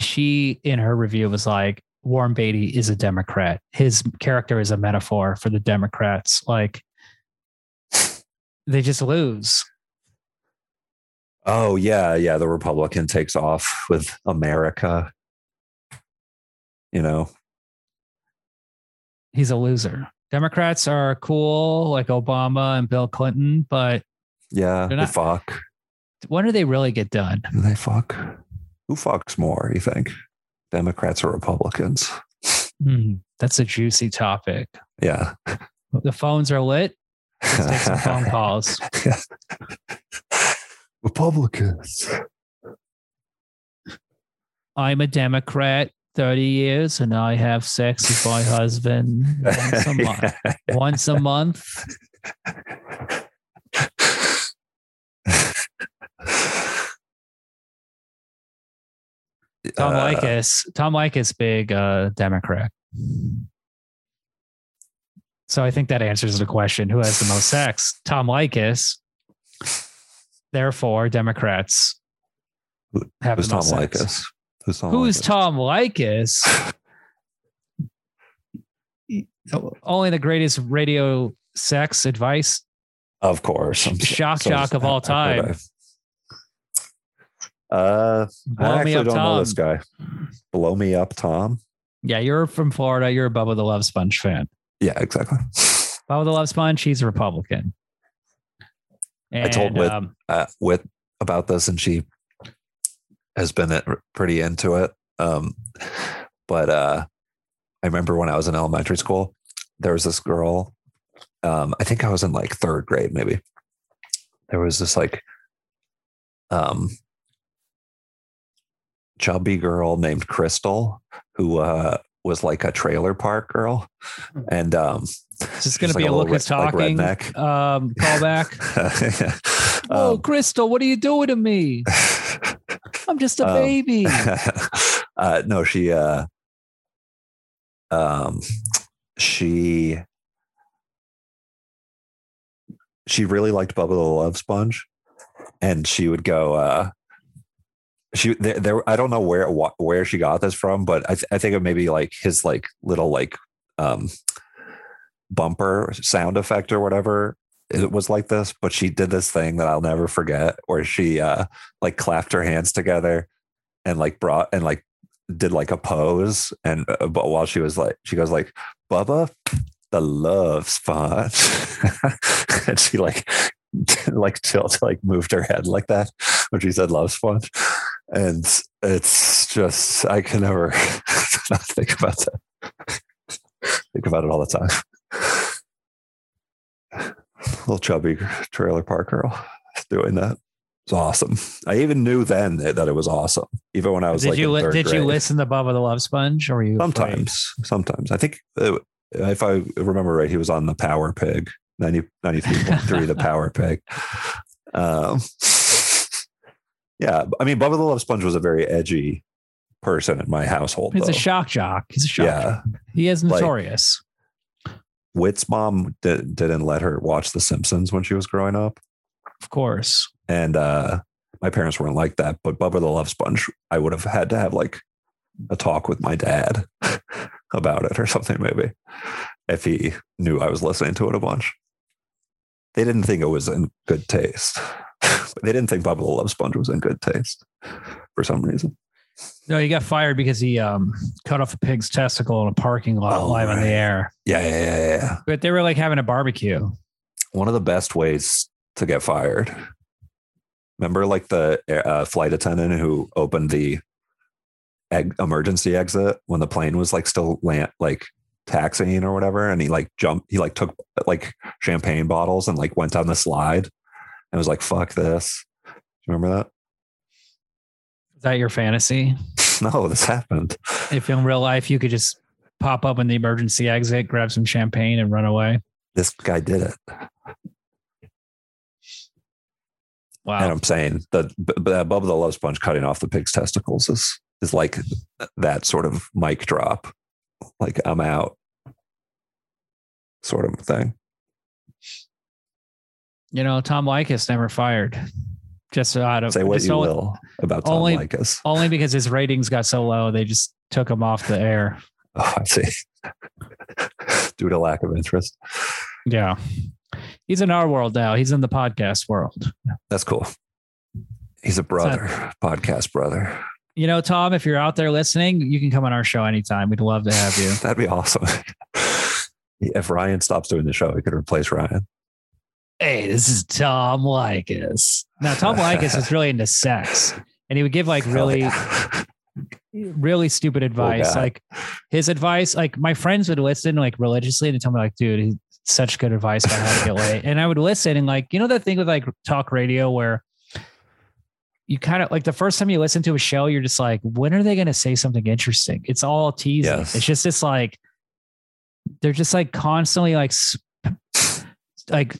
she in her review was like, Warren Beatty is a Democrat. His character is a metaphor for the Democrats. Like they just lose. Oh yeah, yeah. The Republican takes off with America. You know, He's a loser. Democrats are cool, like Obama and Bill Clinton, but yeah, They're they fuck. when do they really get done? Do they fuck? Who fucks more? You think? Democrats or Republicans? Hmm, that's a juicy topic. Yeah. The phones are lit. Let's take some phone calls. Republicans. I'm a Democrat, 30 years, and I have sex with my husband once a month. Once a month. Tom Uh, Leykis, Tom Leykis, big uh, Democrat. So I think that answers the question: Who has the most sex? Tom Leykis. Therefore, Democrats have Who's Tom. Leykis? Who's Tom Who's Leykis? Tom Leykis? Only the greatest radio sex advice. Of course. Shock so- jock of all time. I? Uh, Blow I me actually up, don't know Tom. this guy. Blow me up, Tom. Yeah, you're from Florida. You're a Bubba the Love Sponge fan. Yeah, exactly. Bubba the Love Sponge, he's a Republican. I told And, Whit- um, uh, Wit about this, and she has been pretty into it. Um, but uh, I remember when I was in elementary school, there was this girl. Um, I think I was in like third grade, maybe. There was this like um, chubby girl named Crystal who uh, was like a trailer park girl, and um, Is this going to be like a look is re- like talking redneck. um, callback? Whoa, Um, Crystal, what are you doing to me? I'm just a Um, baby. uh, no, she, uh, um, she, she really liked Bubba the Love Sponge, and she would go. Uh, she there, there. I don't know where where she got this from, but I, th- I think it may be like his like little like um bumper sound effect or whatever. It was like this, but she did this thing that I'll never forget, where she uh like clapped her hands together and like brought and like did like a pose and uh, but while she was like she goes like bubba the love spot. And she like like tilt like moved her head like that when she said love sponge and it's just i can never not think about that. Think about it all the time little chubby trailer park girl doing that it's awesome. I even knew then that, that it was awesome, even when I was did like you in li- third did you listen to Bubba the Love Sponge, or were you afraid? Sometimes, sometimes. I think uh, if I remember right, he was on the Power Pig, 90, 93.3, the Power Pig. Um, yeah, I mean, Bubba the Love Sponge was a very edgy person in my household. He's though. a shock jock. He's a shock. Yeah, jock. He is notorious. Wit's mom did, didn't let her watch The Simpsons when she was growing up. of course. and uh my parents weren't like that but bubba the love sponge i would have had to have like a talk with my dad about it or something maybe if he knew i was listening to it a bunch they didn't think it was in good taste they didn't think bubba the love sponge was in good taste for some reason No, he got fired because he um, cut off a pig's testicle in a parking lot Oh, live on the air. yeah yeah yeah yeah But they were like having a barbecue. one of the best ways to get fired. Remember like the uh, flight attendant who opened the egg emergency exit when the plane was like still land like taxiing or whatever and he like jumped he like took like champagne bottles and like went down the slide and was like fuck this. Do you remember that Is that your fantasy? no this happened If in real life you could just pop up in the emergency exit, grab some champagne, and run away. this guy did it Wow. and i'm saying b- above the love sponge cutting off the pig's testicles is is like that sort of mic drop like i'm out sort of thing You know, Tom Leykis never fired. Just out of Say what you only, will about Tom only- Leykis. only because his ratings got so low, they just took him off the air. Oh, I see. Due to lack of interest. Yeah. He's in our world now. He's in the podcast world. That's cool. He's a brother, podcast brother. You know, Tom, if you're out there listening, you can come on our show anytime. We'd love to have you. That'd be awesome. if Ryan stops doing the show, he could replace Ryan. Hey, this is Tom Leykis. Now, Tom Leykis is really into sex, and he would give like really, oh, yeah. really stupid advice. guy. Like his advice, like my friends would listen like religiously and tell me like, dude, he's such good advice about how to get laid. And I would listen and like, you know, that thing with like talk radio where you kind of like the first time you listen to a show, you're just like, when are they going to say something interesting? It's all teasing. Yes. It's just this like, they're just like constantly like, like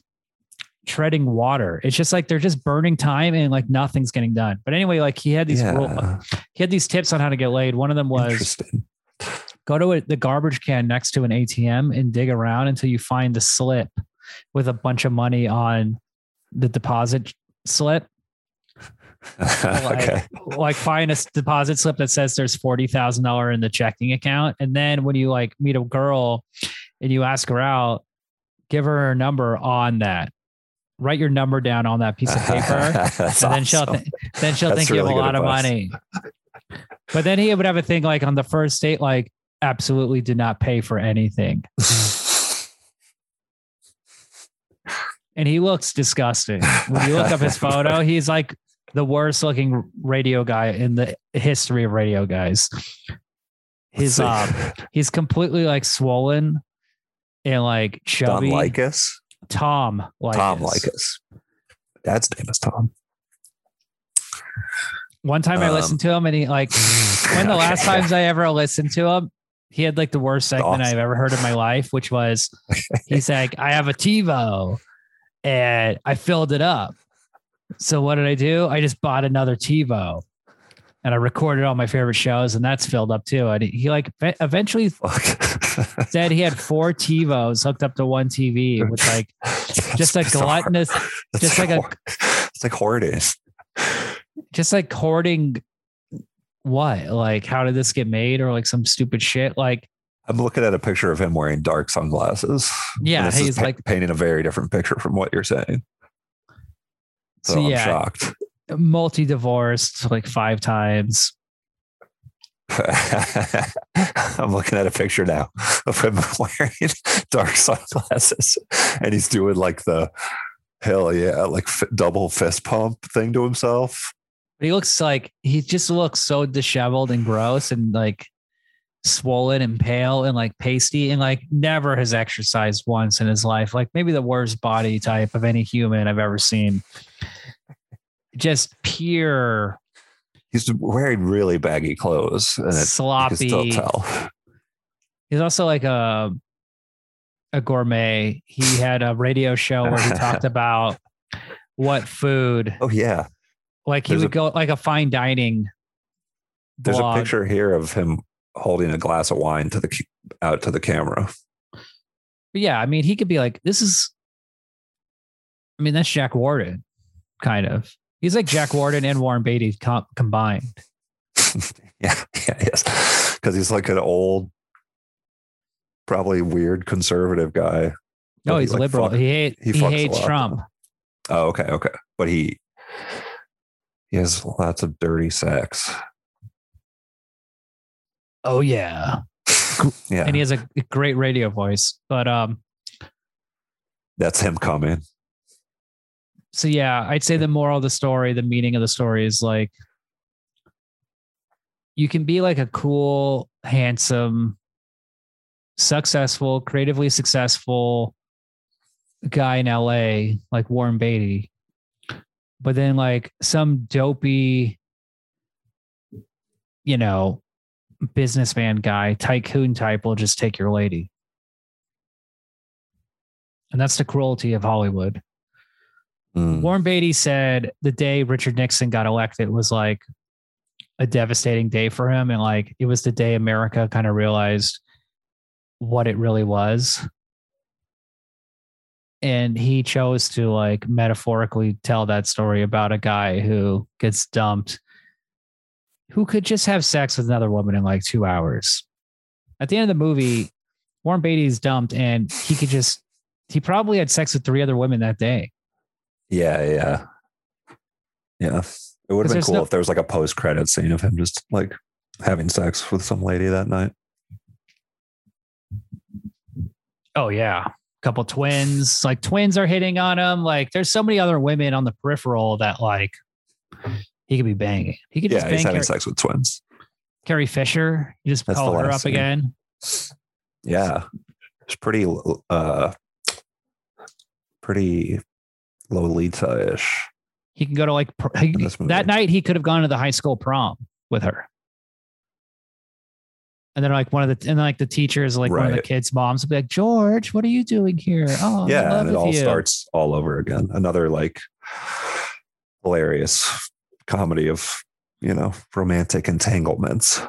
treading water. It's just like they're just burning time and like nothing's getting done. But anyway, like he had these rule- he had these tips on how to get laid. One of them was go to a, the garbage can next to an ATM and dig around until you find the slip with a bunch of money on the deposit slip. okay. Like find a deposit slip that says there's forty thousand dollar in the checking account, and then when you like meet a girl and you ask her out, give her her number on that. Write your number down on that piece of paper. And then she'll th- then she'll That's think you have a lot of money. But then he would have a thing like on the first date, like absolutely did not pay for anything. And he looks disgusting. When you look up his photo, he's like the worst looking radio guy in the history of radio guys. His um he's completely like swollen and like chubby. Leykis. Tom Leykis. Tom Leykis. Dad's name is Tom. One time I Um, listened to him and he like one of the last Okay. times I ever listened to him, he had like the worst segment Awesome. I've ever heard in my life, which was he's like, I have a TiVo and I filled it up. So what did I do? I just bought another TiVo and I recorded all my favorite shows and that's filled up too. And he like eventually said he had four TiVos hooked up to one TV with like just a gluttonous, just like a- it's like hoarding. just like hoarding what? Like how did this get made or like some stupid shit? Like I'm looking at a picture of him wearing dark sunglasses. Yeah, he's pa- like- painting a very different picture from what you're saying. So, So, I'm yeah. shocked. Multi divorced like five times. I'm looking at a picture now of him wearing dark sunglasses, and he's doing like the hell yeah, like f- double fist pump thing to himself. He looks like he just looks so disheveled and gross and like swollen and pale and like pasty and like never has exercised once in his life. Like maybe the worst body type of any human I've ever seen. Just pure He's wearing really baggy clothes, and it, you can sloppy. still tell. He's also like a a gourmet. He had a radio show where he talked about what food Oh yeah, like he There's would go like a fine dining there's blog. a picture here of him holding a glass of wine to the out to the camera. But yeah, I mean, he could be like, this is, I mean, that's Jack Warden, kind of. He's like Jack Warden and Warren Beatty com- combined. Yeah, yeah, yes, because he's like an old, probably weird conservative guy. No, But he, he's like, liberal. fuck- he hate, he he, hates. Trump. Oh, okay, okay, but he he has lots of dirty sex. Oh yeah, Yeah, and he has a great radio voice. But um, that's him coming. So yeah, I'd say the moral of the story, the meaning of the story is like, you can be like a cool, handsome, successful, creatively successful guy in LA, like Warren Beatty, but then like some dopey, you know, businessman guy, tycoon type will just take your lady. And that's the cruelty of Hollywood. Mm. Warren Beatty said the day Richard Nixon got elected was like a devastating day for him. And like it was the day America kind of realized what it really was. and he chose to like metaphorically tell that story about a guy who gets dumped who could just have sex with another woman in like two hours at the end of the movie warren beatty's dumped and he could just he probably had sex with three other women that day Yeah, yeah. Yeah. It would have been cool no- if there was like a post credit scene of him just like having sex with some lady that night. oh yeah a couple twins like twins are hitting on him like there's so many other women on the peripheral that like he could be banging he could just Yeah, he's having Carrie, sex with twins. Carrie fisher you just That's call her up scene. again Yeah. It's pretty uh pretty Lolita-ish. He can go to like he- In this movie. that night. He could have gone to the high school prom with her, and then like one of the and like the teachers, like one of the kids' moms, would be like, "George, what are you doing here?" Oh, yeah, love and it all you." starts all over again. Another like hilarious comedy of, you know, romantic entanglements.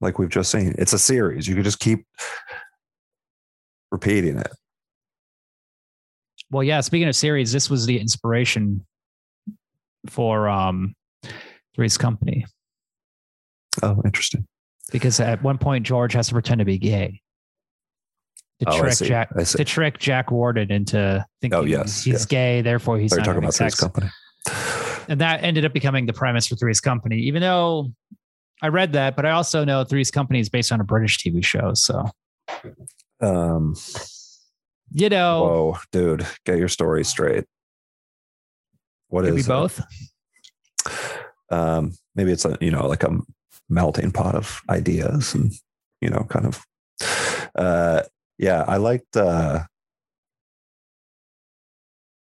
Like we've just seen. It's a series. You could just keep repeating it. Well, yeah. Speaking of series, this was the inspiration for um Three's Company Oh, interesting. because at one point George has to pretend to be gay to Oh, trick. Jack I to trick Jack Warden into thinking Oh, yes, he's yes. gay, therefore he's Are not talking about sex. Three's Company? and that ended up becoming the premise for Three's Company. Even though I read that, but I also know Three's Company is based on a British TV show. So Um, you know, whoa, dude, get your story straight. What could be is it? both. um maybe it's a you know like a melting pot of ideas and you know kind of uh yeah i liked uh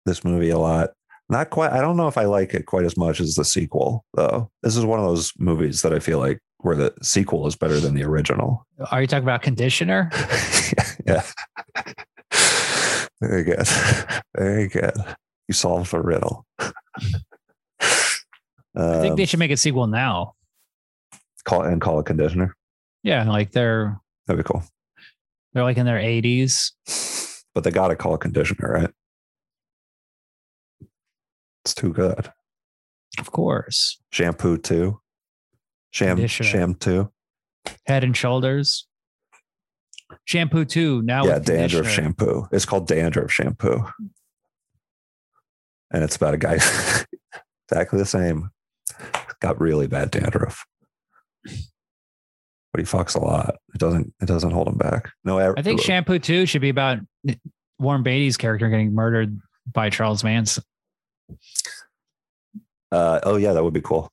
this movie a lot not quite i don't know if i like it quite as much as the sequel though this is one of those movies that i feel like where the sequel is better than the original Are you talking about Conditioner? yeah very good very good you solved the riddle I think Um, they should make a sequel now. call and call a conditioner. Yeah, like they're That'd be cool. they're like in their 80s. But they got to call a conditioner, right? It's too good. Of course. Shampoo too. Sham Conditioner. sham too. Head and Shoulders. Shampoo too. Now Yeah, dandruff shampoo. It's called dandruff shampoo. And it's about a guy exactly the same. Got really bad dandruff. But he fucks a lot. It doesn't it doesn't hold him back. No I think Shampoo 2 should be about Warren Beatty's character getting murdered by Charles Manson. uh, oh yeah, that would be cool.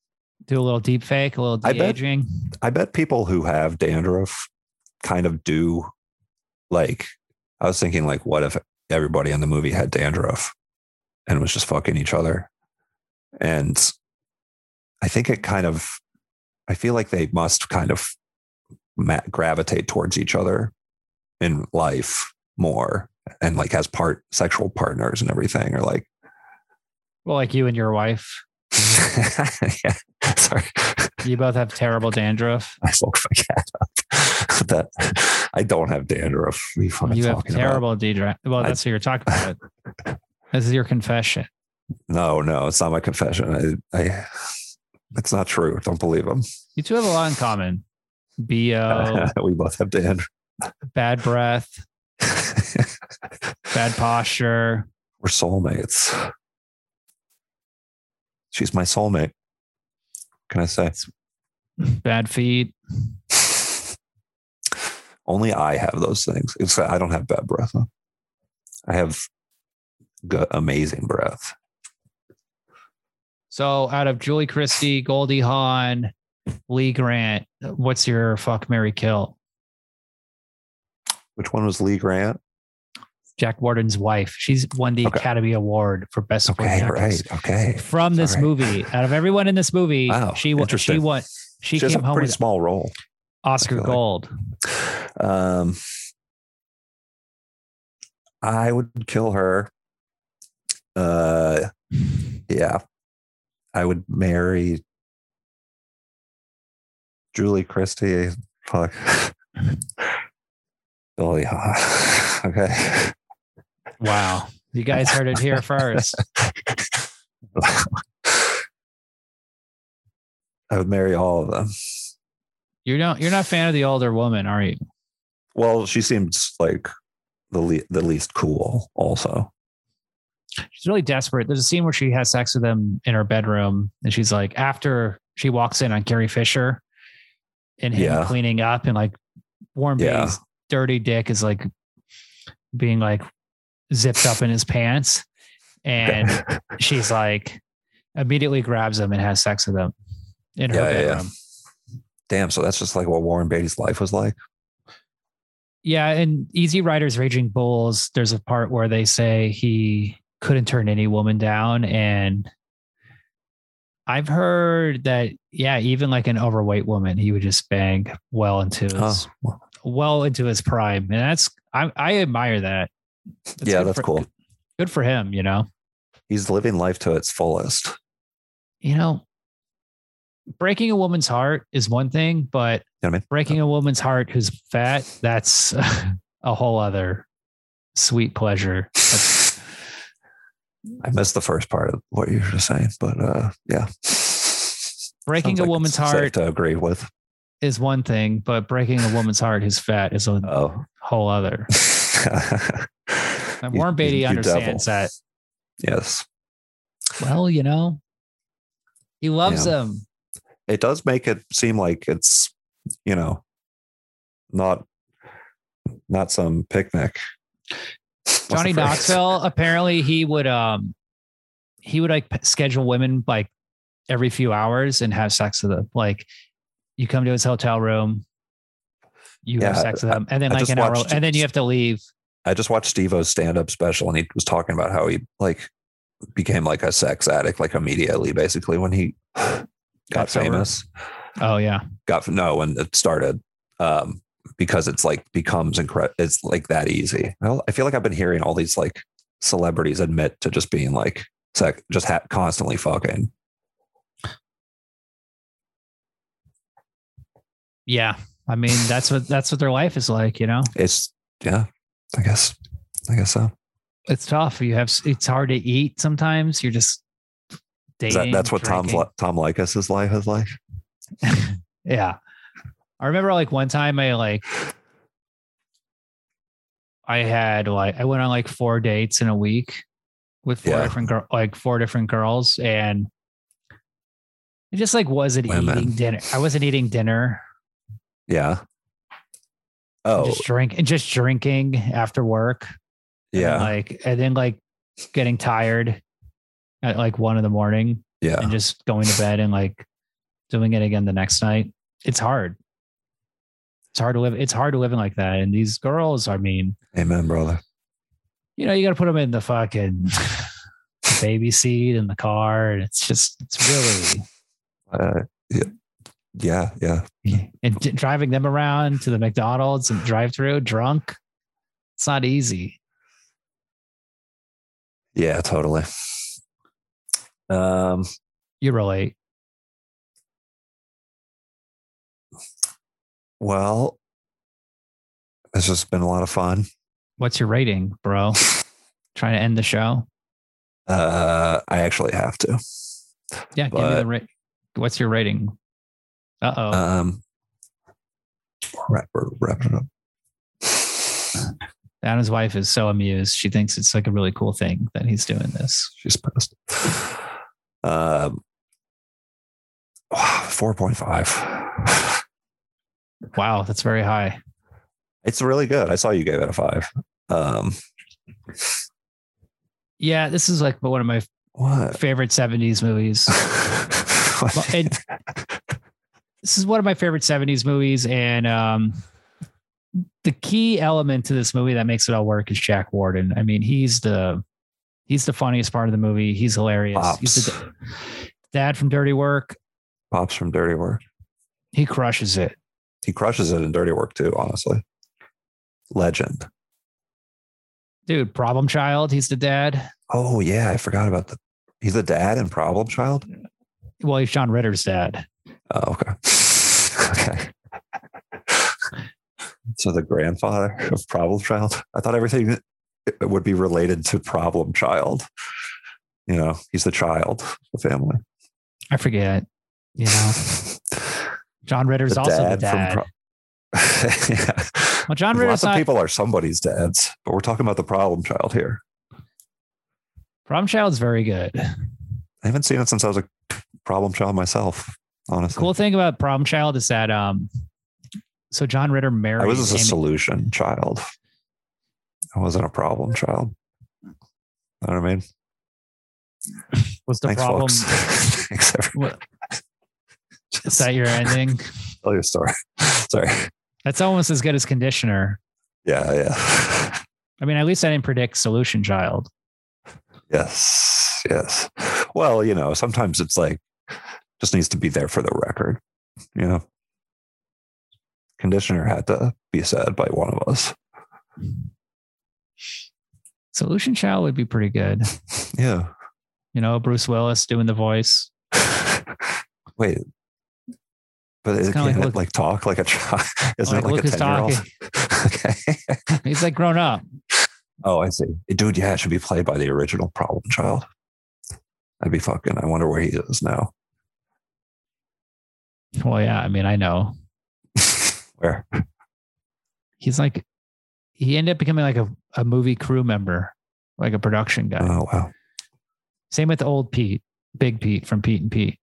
Do a little deep fake, a little I bet- I bet people who have dandruff kind of do like I was thinking like what if everybody in the movie had dandruff and was just fucking each other? And I think it kind of I feel like they must kind of gravitate towards each other in life more and like as part sexual partners and everything or like Well, like you and your wife. yeah. Sorry. You both have terrible dandruff. I woke my cat up. That I don't have dandruff. You have terrible dandruff. Well, I- that's what you're talking about. this is your confession. No, no, it's not my confession. I, I it's not true. Don't believe him. You two have a lot in common. BO, we both have dandruff. bad breath, bad posture. We're soulmates. She's my soulmate. What Can I say? bad feet. Only I have those things. It's I don't have bad breath. huh? I have good, amazing breath. So out of Julie Christie, Goldie Hawn, Lee Grant, what's your fuck Mary Kill? Which one was Lee Grant? Jack Warden's wife. She's won the Okay. Academy Award for Best Supporting Okay, Actress. right. Okay. From this right. movie, out of everyone in this movie, Wow, she won. She won. She, a came home pretty with small role. Oscar like. Gold. Um, I would kill her. Uh, yeah, I would marry Julie Christie. Fuck. Billy. Okay. Wow. You guys heard it here first. I would marry all of them. You're not you're not a fan of the older woman, are you? Well, she seems like the le- the least cool. Also, She's really desperate. There's a scene where she has sex with him in her bedroom, and she's like, after she walks in on Carrie Fisher and him Yeah. cleaning up, and like Warren Yeah. Beatty's dirty dick is like being like zipped up in his pants. And she's like immediately grabs him and has sex with him in her yeah. bedroom. Damn. So that's just like what Warren Beatty's life was like. Yeah, and Easy Riders Raging Bulls, there's a part where they say he couldn't turn any woman down. And I've heard that, yeah, even like an overweight woman, he would just bang well into his Oh, well into his prime. And that's I I admire that. That's yeah, that's for- cool. Good for him, you know. He's living life to its fullest. You know, breaking a woman's heart is one thing, but You know I mean? breaking a woman's heart who's fat, that's a whole other sweet pleasure. I missed the first part of what you were saying, but uh, yeah, breaking Sounds a like woman's heart to agree with. is one thing, but breaking a woman's heart who's fat is a Oh, whole other. And Warren Beatty you- you understands devil. that. Yes, Well, you know, he loves Yeah. them. It does make it seem like it's you know not not some picnic. What's Johnny? Knoxville, apparently he would um he would like schedule women like every few hours and have sex with them. Like you come to his hotel room, you have sex with them, and then I like an hour, watched- and then you have to leave. I just watched Steve O's stand up special and he was talking about how he like became like a sex addict like immediately, basically, when he got famous. Oh yeah, Got no, when it started. Um, because it's like becomes incredible. It's like that easy. Well, I feel like I've been hearing all these like celebrities admit to just being like sec, just ha- constantly fucking. yeah. I mean, that's what that's what their life is like. You know, It's yeah, I guess, I guess so. it's tough. You have it's hard to eat sometimes. You're just dating. that, that's what Tom's drinking. li- Tom Leykis' life is like. Yeah. I remember like one time I like I had like I went on like four dates in a week with four Yeah. different girl like four different girls and I just like wasn't Women. eating dinner. I wasn't eating dinner. Yeah. Oh Just drink and just drinking after work. and, yeah, like and then like getting tired at like one in the morning yeah. and just going to bed and like doing it again the next night. It's hard. It's hard to live. It's hard to living like that. And these girls, I mean, Amen, brother. you know, you got to put them in the fucking baby seat in the car, and it's just, it's really, Uh, yeah, yeah, yeah. and d- driving them around to the McDonald's and drive through drunk. It's not easy. Yeah, totally. Um, You relate. well, it's just been a lot of fun. What's your rating, bro? Trying to end the show. Uh, I actually have to. Yeah, give me the But- rate. What's your rating? Uh oh. Um, wrap, we're wrapping it up. Adam's wife is so amused. She thinks it's like a really cool thing that he's doing this. She's pissed. Um, four point five. Wow, that's very high. It's really good. I saw you gave it a five. Um, Yeah, this is like one of my what? favorite 70s movies. And this is one of my favorite 70s movies. And um, the key element to this movie that makes it all work is Jack Warden. I mean, he's the he's the funniest part of the movie. He's hilarious. He's the dad from Dirty Work. Pops from Dirty Work. He crushes it. He crushes it in Dirty Work too. Honestly, legend. Dude, Problem Child, he's the dad. Oh yeah, I forgot about the. He's the dad in Problem Child. Well, he's John Ritter's dad. Oh, okay. okay. So the grandfather of Problem Child. I thought everything would be related to problem child. You know, he's the child of the family. I forget. You know, John Ritter's The also the dad. Pro- yeah. well, John Ritter's Lots of people are somebody's dads, but we're talking about the problem child here. Problem Child's very good. I haven't seen it since I was a problem child myself. Honestly, Cool thing about Problem Child is that um, so John Ritter married. I was a solution child. I wasn't a problem child. You know what I mean? was the Thanks, problem. Thanks, everyone. What, is that your ending? Tell your story. Sorry. That's almost as good as Conditioner. Yeah, yeah. I mean, at least I didn't predict Solution Child. Yes, yes. Well, you know, sometimes it's like just needs to be there for the record. You know, conditioner had to be said by one of us. Solution Child would be pretty good. Yeah. You know, Bruce Willis doing the voice. Wait. But it kinda can't like Luke- like talk like a child. Isn't Like it like a 10 year old? okay. He's like grown up. Oh, I see. Dude, yeah, it should be played by the original problem child. I'd be fucking, I wonder where he is now. Well, yeah. I mean, I know. Where? He's like, he ended up becoming like a, a movie crew member, like a production guy. Oh, wow. Same with old Pete, Big Pete from Pete and Pete.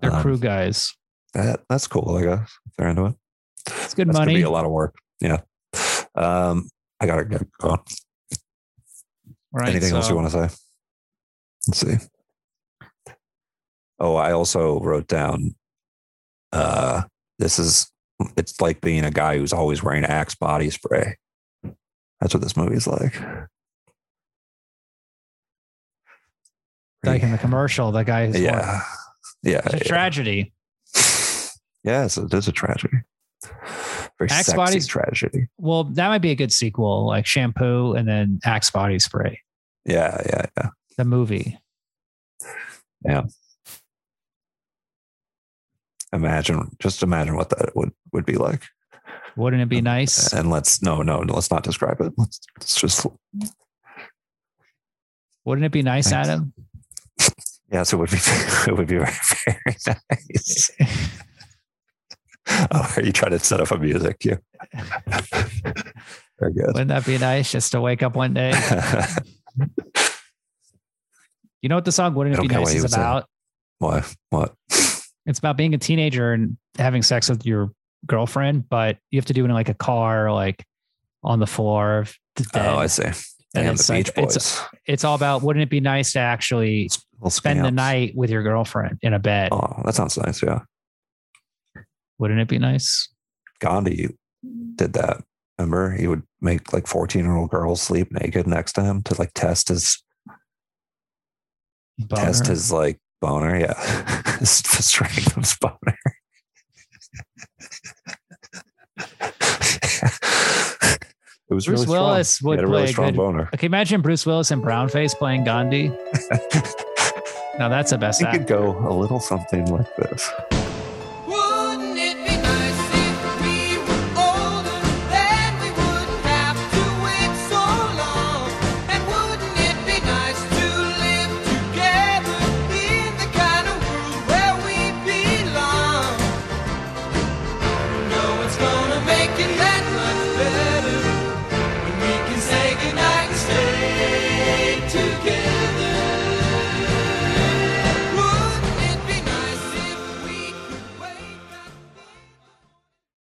They're Um, crew guys. That that's cool, I guess. If they're into it. It's good That's gonna money. be a lot of work. Yeah. Um, I gotta get going. Right. Anything else you want to say? Let's see. Oh, I also wrote down uh this is it's like being a guy who's always wearing Axe body spray. That's what this movie's like. Like in the commercial, that guy is yeah. Yeah. It's a yeah. tragedy. Yes, it is a tragedy. Very Axe sexy bodies- tragedy. Well, that might be a good sequel, like shampoo and then Axe body spray, Yeah, yeah, yeah. the movie. Imagine, just imagine what that would would be like. Wouldn't it be nice? And let's no, no, let's not describe it. Let's, let's just Wouldn't it be nice, Thanks. Adam? yes, it would be. It would be very, very nice. Oh, are you trying to set up a music cue? Very good. Wouldn't that be nice just to wake up one day? You know what the song Wouldn't It Be Nice is saying. about? what? What? It's about being a teenager and having sex with your girlfriend, but you have to do it in like a car, like on the floor. of the. Oh, I see. And it's the like- Beach it's- Boys. it's all about wouldn't it be nice to actually spend the night with your girlfriend in a bed? Oh, that sounds nice. Yeah. Wouldn't it be nice? Gandhi did that. Remember, he would make like 14 year old girls sleep naked next to him to like test his test his like boner. Yeah. of boner. it was Bruce really Willis strong. would he had a play really a strong good- boner. Okay, imagine Bruce Willis and Brownface playing Gandhi. now that's the best He could go a little something like this.